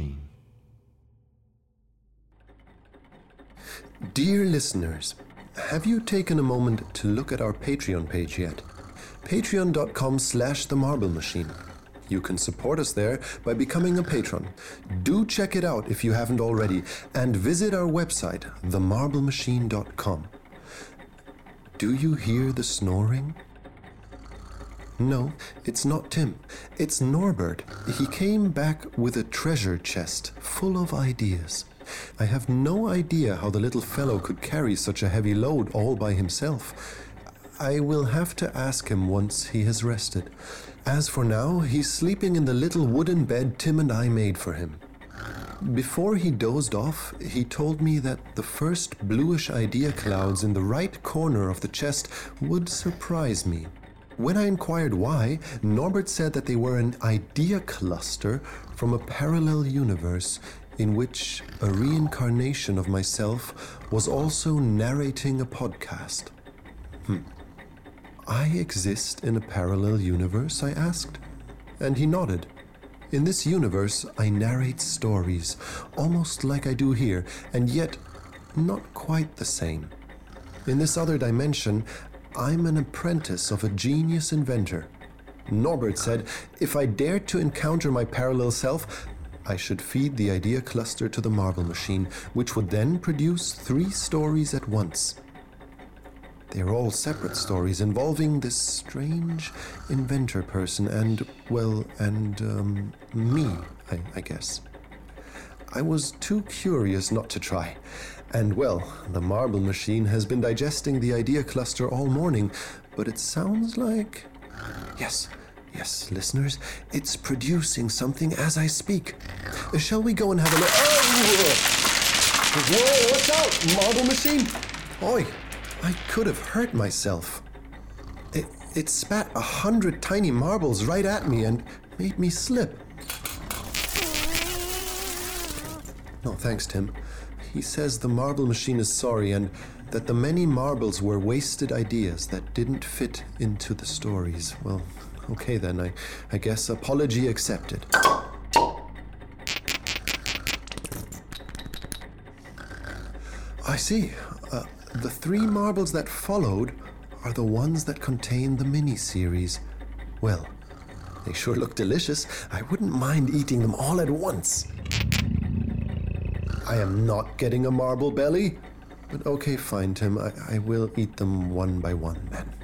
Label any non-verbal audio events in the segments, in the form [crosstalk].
Machine. Dear listeners, have you taken a moment to look at our Patreon page yet? Patreon.com slash the marble machine. You can support us there by becoming a patron. Do check it out if you haven't already, and visit our website, themarblemachine.com. Do you hear the snoring? No, it's not Tim. It's Norbert. He came back with a treasure chest full of ideas. I have no idea how the little fellow could carry such a heavy load all by himself. I will have to ask him once he has rested. As for now, he's sleeping in the little wooden bed Tim and I made for him. Before he dozed off, he told me that the first bluish idea clouds in the right corner of the chest would surprise me. When I inquired why, Norbert said that they were an idea cluster from a parallel universe in which a reincarnation of myself was also narrating a podcast. Hmm. I exist in a parallel universe? I asked. And he nodded. In this universe, I narrate stories, almost like I do here, and yet not quite the same. In this other dimension, I'm an apprentice of a genius inventor. Norbert said if I dared to encounter my parallel self, I should feed the idea cluster to the marble machine, which would then produce three stories at once. They're all separate stories involving this strange inventor person and, well, and um, me, I, I guess. I was too curious not to try. And well, the marble machine has been digesting the idea cluster all morning, but it sounds like. Yes, yes, listeners, it's producing something as I speak. Uh, shall we go and have a look? Oh! Whoa, watch out, marble machine! Oi, I could have hurt myself. It, it spat a hundred tiny marbles right at me and made me slip. No, thanks, Tim. He says the marble machine is sorry and that the many marbles were wasted ideas that didn't fit into the stories. Well, okay then, I, I guess apology accepted. I see. Uh, the three marbles that followed are the ones that contain the mini series. Well, they sure look delicious. I wouldn't mind eating them all at once. I am not getting a marble belly. But okay, fine, Tim. I, I will eat them one by one then.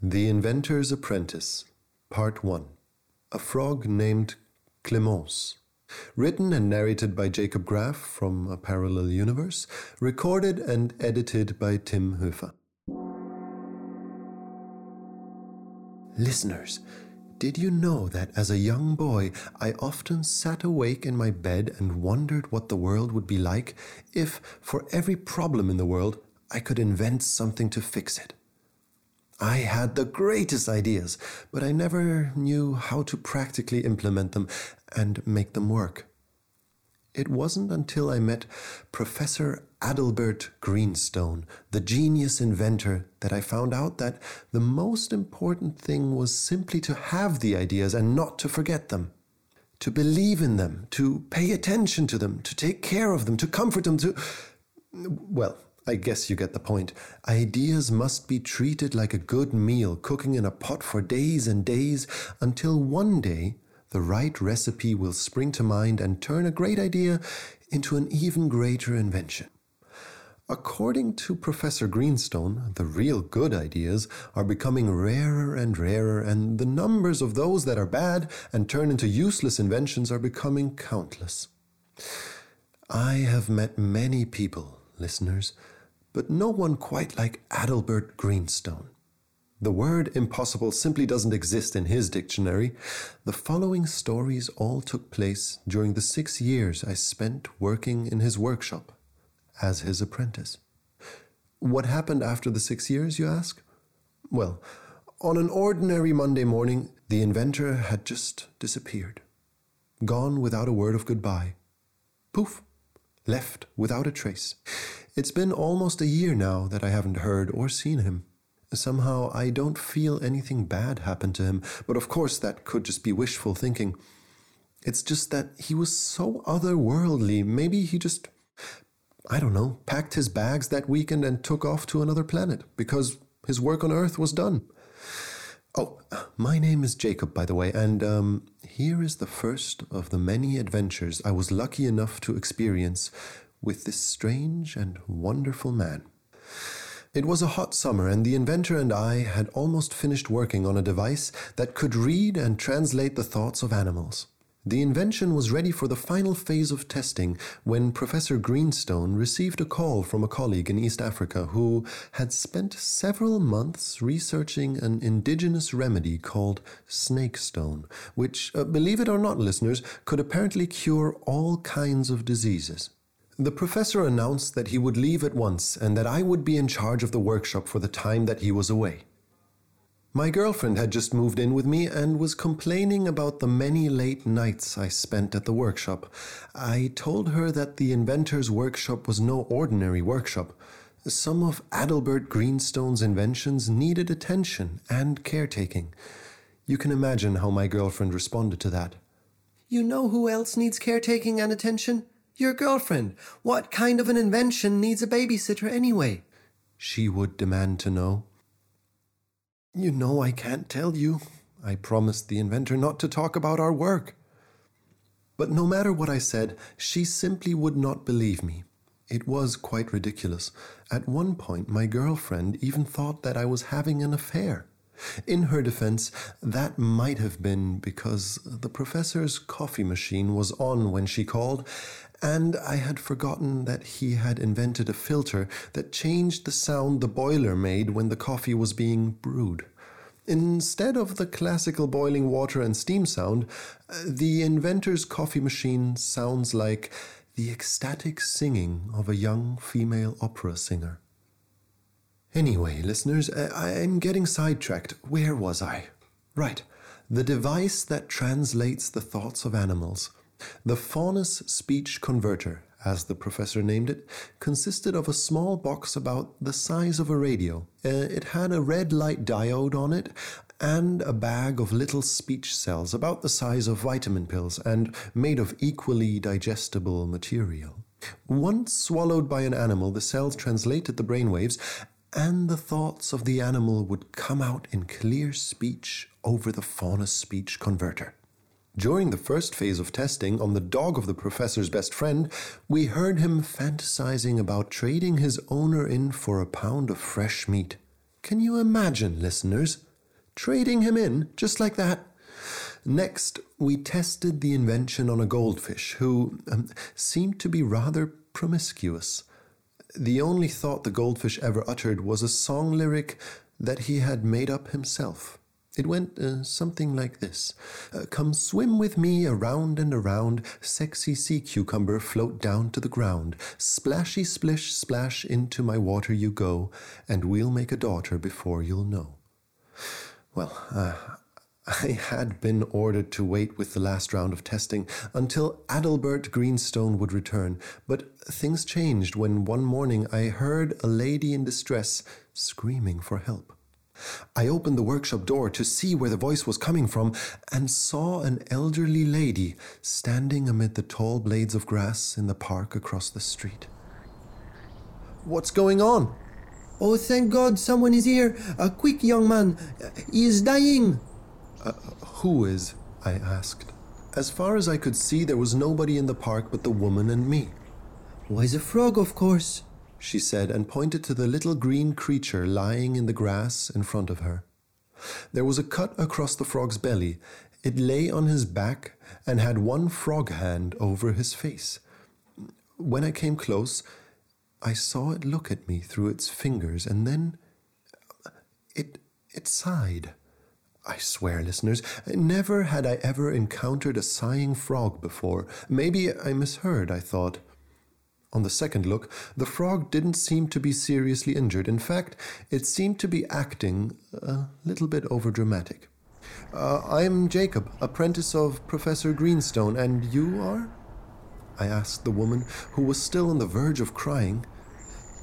The Inventor's Apprentice, Part 1 A Frog Named Clemence. Written and narrated by Jacob Graff from a parallel universe, recorded and edited by Tim Höfer. Listeners, did you know that as a young boy I often sat awake in my bed and wondered what the world would be like if, for every problem in the world, I could invent something to fix it? I had the greatest ideas, but I never knew how to practically implement them and make them work. It wasn't until I met Professor Adalbert Greenstone, the genius inventor, that I found out that the most important thing was simply to have the ideas and not to forget them. To believe in them, to pay attention to them, to take care of them, to comfort them, to. Well, I guess you get the point. Ideas must be treated like a good meal, cooking in a pot for days and days until one day the right recipe will spring to mind and turn a great idea into an even greater invention. According to Professor Greenstone, the real good ideas are becoming rarer and rarer, and the numbers of those that are bad and turn into useless inventions are becoming countless. I have met many people, listeners, but no one quite like Adalbert Greenstone. The word impossible simply doesn't exist in his dictionary. The following stories all took place during the six years I spent working in his workshop as his apprentice. What happened after the six years, you ask? Well, on an ordinary Monday morning, the inventor had just disappeared. Gone without a word of goodbye. Poof! Left without a trace. It's been almost a year now that I haven't heard or seen him. Somehow, I don't feel anything bad happened to him, but of course, that could just be wishful thinking. It's just that he was so otherworldly. Maybe he just, I don't know, packed his bags that weekend and took off to another planet because his work on Earth was done. Oh, my name is Jacob, by the way, and um, here is the first of the many adventures I was lucky enough to experience with this strange and wonderful man. It was a hot summer, and the inventor and I had almost finished working on a device that could read and translate the thoughts of animals. The invention was ready for the final phase of testing when Professor Greenstone received a call from a colleague in East Africa who had spent several months researching an indigenous remedy called snake stone, which, uh, believe it or not, listeners, could apparently cure all kinds of diseases. The professor announced that he would leave at once and that I would be in charge of the workshop for the time that he was away. My girlfriend had just moved in with me and was complaining about the many late nights I spent at the workshop. I told her that the inventor's workshop was no ordinary workshop. Some of Adalbert Greenstone's inventions needed attention and caretaking. You can imagine how my girlfriend responded to that. You know who else needs caretaking and attention? Your girlfriend. What kind of an invention needs a babysitter anyway? She would demand to know. You know I can't tell you. I promised the inventor not to talk about our work. But no matter what I said, she simply would not believe me. It was quite ridiculous. At one point, my girlfriend even thought that I was having an affair. In her defense, that might have been because the professor's coffee machine was on when she called, and I had forgotten that he had invented a filter that changed the sound the boiler made when the coffee was being brewed. Instead of the classical boiling water and steam sound, uh, the inventor's coffee machine sounds like the ecstatic singing of a young female opera singer. Anyway, listeners, I'm getting sidetracked. Where was I? Right, the device that translates the thoughts of animals. The Faunus Speech Converter, as the professor named it, consisted of a small box about the size of a radio. Uh, it had a red light diode on it and a bag of little speech cells about the size of vitamin pills and made of equally digestible material. Once swallowed by an animal, the cells translated the brainwaves, and the thoughts of the animal would come out in clear speech over the Faunus speech converter. During the first phase of testing on the dog of the professor's best friend, we heard him fantasizing about trading his owner in for a pound of fresh meat. Can you imagine, listeners? Trading him in just like that? Next, we tested the invention on a goldfish who um, seemed to be rather promiscuous. The only thought the goldfish ever uttered was a song lyric that he had made up himself. It went uh, something like this uh, Come swim with me around and around, sexy sea cucumber, float down to the ground. Splashy splish splash into my water you go, and we'll make a daughter before you'll know. Well, uh, [laughs] I had been ordered to wait with the last round of testing until Adalbert Greenstone would return, but things changed when one morning I heard a lady in distress screaming for help. I opened the workshop door to see where the voice was coming from and saw an elderly lady standing amid the tall blades of grass in the park across the street. What's going on? Oh, thank God, someone is here. A quick, young man. He is dying. Uh, who is? I asked. As far as I could see, there was nobody in the park but the woman and me. Why, the frog, of course she said, and pointed to the little green creature lying in the grass in front of her. There was a cut across the frog's belly. It lay on his back and had one frog hand over his face. When I came close, I saw it look at me through its fingers, and then it it sighed. I swear, listeners, never had I ever encountered a sighing frog before. Maybe I misheard, I thought. On the second look, the frog didn't seem to be seriously injured. In fact, it seemed to be acting a little bit overdramatic. Uh, I'm Jacob, apprentice of Professor Greenstone, and you are? I asked the woman, who was still on the verge of crying.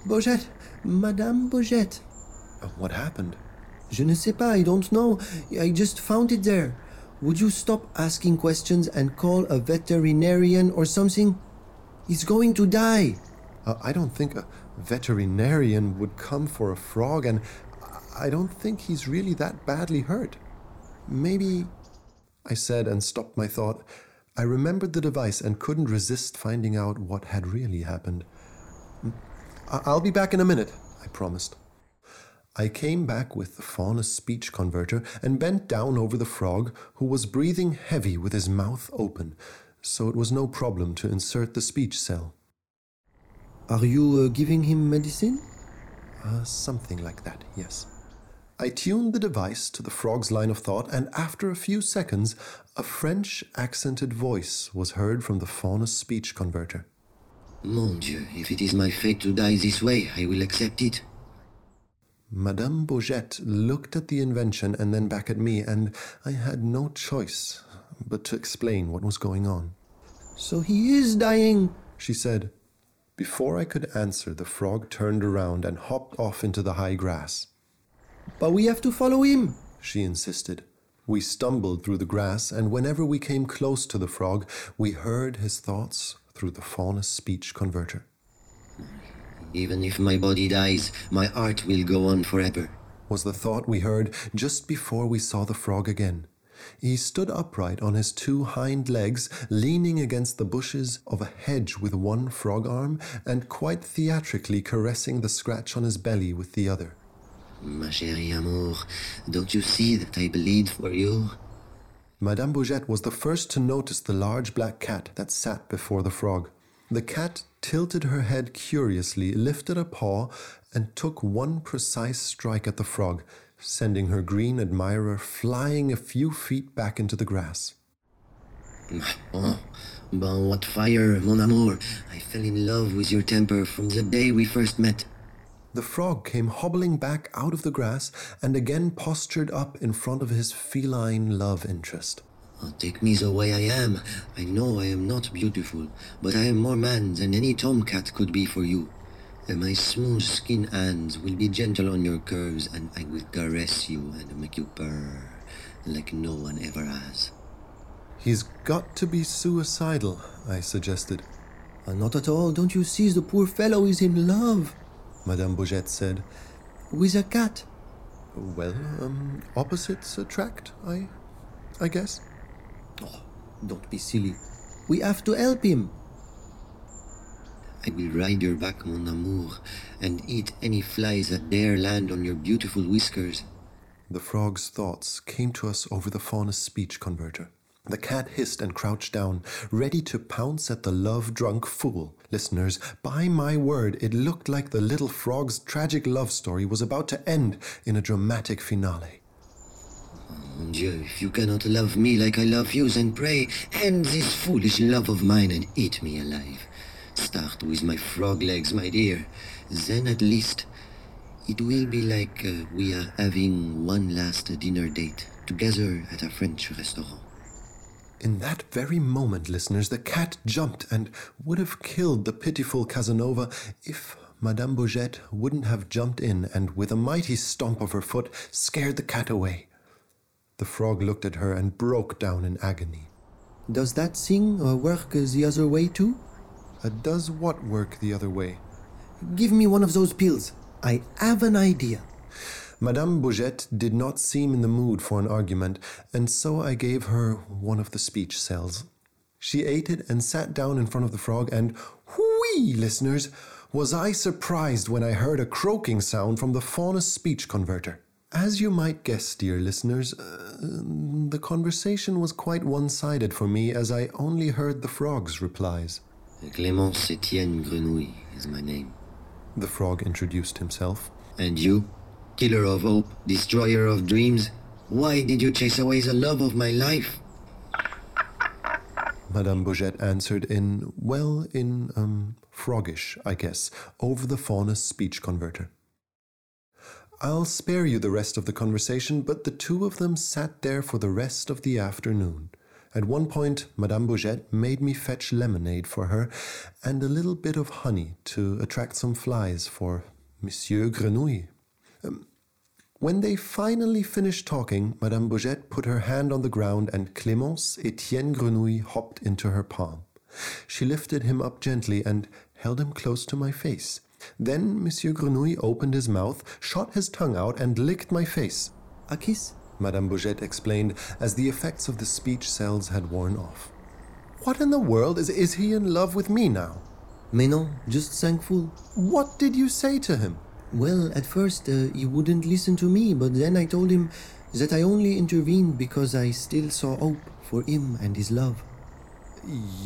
Bougette, Madame Bougette. Uh, what happened? Je ne sais pas, I don't know. I just found it there. Would you stop asking questions and call a veterinarian or something? He's going to die. Uh, I don't think a veterinarian would come for a frog, and I don't think he's really that badly hurt. Maybe. I said and stopped my thought. I remembered the device and couldn't resist finding out what had really happened. I- I'll be back in a minute, I promised. I came back with the faunus speech converter and bent down over the frog, who was breathing heavy with his mouth open, so it was no problem to insert the speech cell. Are you uh, giving him medicine? Uh, something like that, yes. I tuned the device to the frog's line of thought, and after a few seconds, a French accented voice was heard from the faunus speech converter. Mon Dieu, if it is my fate to die this way, I will accept it. Madame Bougette looked at the invention and then back at me, and I had no choice but to explain what was going on. So he is dying, she said. Before I could answer, the frog turned around and hopped off into the high grass. But we have to follow him, she insisted. We stumbled through the grass, and whenever we came close to the frog, we heard his thoughts through the faunus speech converter. Even if my body dies, my art will go on forever, was the thought we heard just before we saw the frog again. He stood upright on his two hind legs, leaning against the bushes of a hedge with one frog arm, and quite theatrically caressing the scratch on his belly with the other. Ma chérie amour, don't you see that I bleed for you? Madame Bougette was the first to notice the large black cat that sat before the frog. The cat tilted her head curiously, lifted a paw, and took one precise strike at the frog, sending her green admirer flying a few feet back into the grass. [laughs] Oh, but what fire, mon amour! I fell in love with your temper from the day we first met. The frog came hobbling back out of the grass and again postured up in front of his feline love interest. Oh, take me the way I am. I know I am not beautiful, but I am more man than any tomcat could be for you. And my smooth skin hands will be gentle on your curves, and I will caress you and make you purr like no one ever has. He's got to be suicidal, I suggested. Uh, not at all. Don't you see the poor fellow is in love? Madame Bougette said. With a cat. Well, um, opposites attract, I, I guess. Oh, don't be silly. We have to help him. I will ride your back, mon amour, and eat any flies that dare land on your beautiful whiskers. The frog's thoughts came to us over the faunus speech converter. The cat hissed and crouched down, ready to pounce at the love drunk fool. Listeners, by my word, it looked like the little frog's tragic love story was about to end in a dramatic finale. Oh, mon Dieu, if you cannot love me like I love you, then pray end this foolish love of mine and eat me alive. Start with my frog legs, my dear. Then at least it will be like uh, we are having one last dinner date together at a French restaurant. In that very moment, listeners, the cat jumped and would have killed the pitiful Casanova if Madame Bougette wouldn't have jumped in and, with a mighty stomp of her foot, scared the cat away. The frog looked at her and broke down in agony. Does that thing work the other way too? Uh, does what work the other way? Give me one of those pills. I have an idea. Madame Bougette did not seem in the mood for an argument, and so I gave her one of the speech cells. She ate it and sat down in front of the frog, and whee, listeners, was I surprised when I heard a croaking sound from the faunus speech converter. As you might guess, dear listeners, uh, the conversation was quite one sided for me as I only heard the frog's replies. Clémence Etienne Grenouille is my name. The frog introduced himself. And you? Killer of hope, destroyer of dreams? Why did you chase away the love of my life? Madame Bougette answered in, well, in, um, froggish, I guess, over the faunus speech converter. I'll spare you the rest of the conversation, but the two of them sat there for the rest of the afternoon. At one point, Madame Bougette made me fetch lemonade for her and a little bit of honey to attract some flies for Monsieur Grenouille. Um, When they finally finished talking, Madame Bougette put her hand on the ground and Clémence Etienne Grenouille hopped into her palm. She lifted him up gently and held him close to my face. Then Monsieur Grenouille opened his mouth, shot his tongue out, and licked my face. A kiss? Madame Bougette explained as the effects of the speech cells had worn off. What in the world is, is he in love with me now? Mais non, just thankful. What did you say to him? Well, at first uh, he wouldn't listen to me, but then I told him that I only intervened because I still saw hope for him and his love.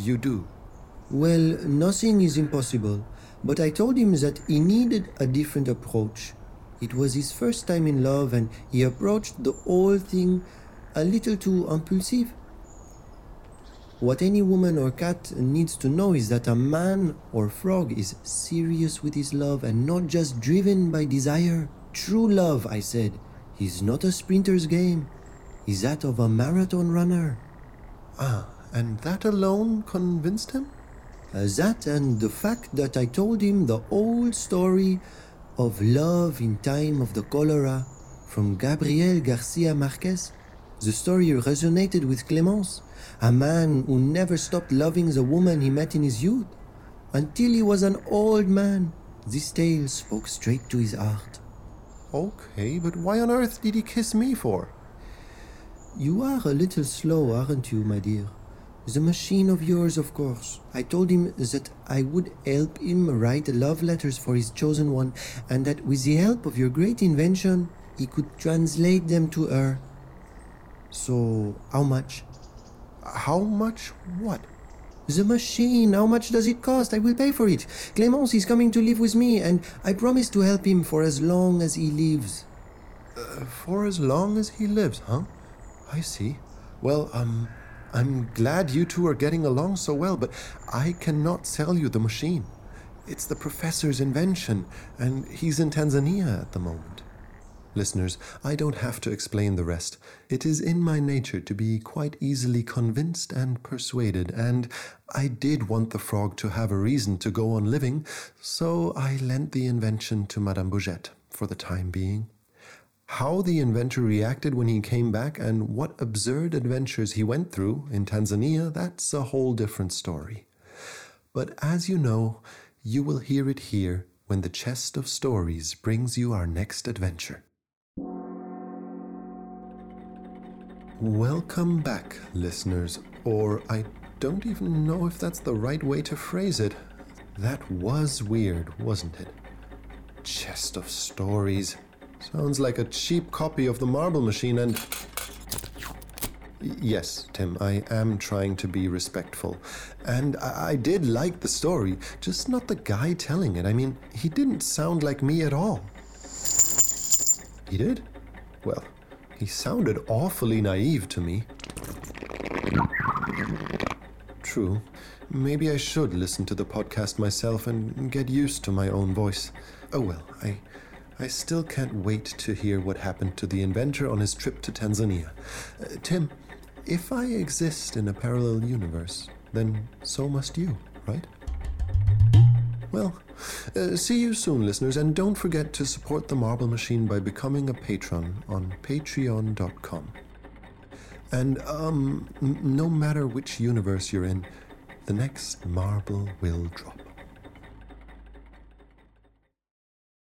You do. Well, nothing is impossible, but I told him that he needed a different approach. It was his first time in love, and he approached the whole thing a little too impulsive. What any woman or cat needs to know is that a man or frog is serious with his love and not just driven by desire. True love, I said, is not a sprinter's game, is that of a marathon runner. Ah, and that alone convinced him? Uh, that and the fact that I told him the whole story of love in time of the cholera from Gabriel Garcia Marquez. The story resonated with Clemence, a man who never stopped loving the woman he met in his youth. Until he was an old man, this tale spoke straight to his heart. Okay, but why on earth did he kiss me for? You are a little slow, aren't you, my dear? The machine of yours, of course. I told him that I would help him write love letters for his chosen one, and that with the help of your great invention, he could translate them to her. So, how much? How much what? The machine, how much does it cost? I will pay for it. Clemence is coming to live with me, and I promise to help him for as long as he lives. Uh, for as long as he lives, huh? I see. Well, um, I'm glad you two are getting along so well, but I cannot sell you the machine. It's the professor's invention, and he's in Tanzania at the moment. Listeners, I don't have to explain the rest. It is in my nature to be quite easily convinced and persuaded, and I did want the frog to have a reason to go on living, so I lent the invention to Madame Bougette for the time being. How the inventor reacted when he came back and what absurd adventures he went through in Tanzania, that's a whole different story. But as you know, you will hear it here when the chest of stories brings you our next adventure. Welcome back, listeners, or I don't even know if that's the right way to phrase it. That was weird, wasn't it? Chest of stories. Sounds like a cheap copy of the marble machine and. Yes, Tim, I am trying to be respectful. And I, I did like the story, just not the guy telling it. I mean, he didn't sound like me at all. He did? Well, he sounded awfully naive to me. True. Maybe I should listen to the podcast myself and get used to my own voice. Oh well, I I still can't wait to hear what happened to the inventor on his trip to Tanzania. Uh, Tim, if I exist in a parallel universe, then so must you, right? Well, uh, see you soon, listeners, and don't forget to support the Marble Machine by becoming a patron on patreon.com. And, um, n- no matter which universe you're in, the next marble will drop.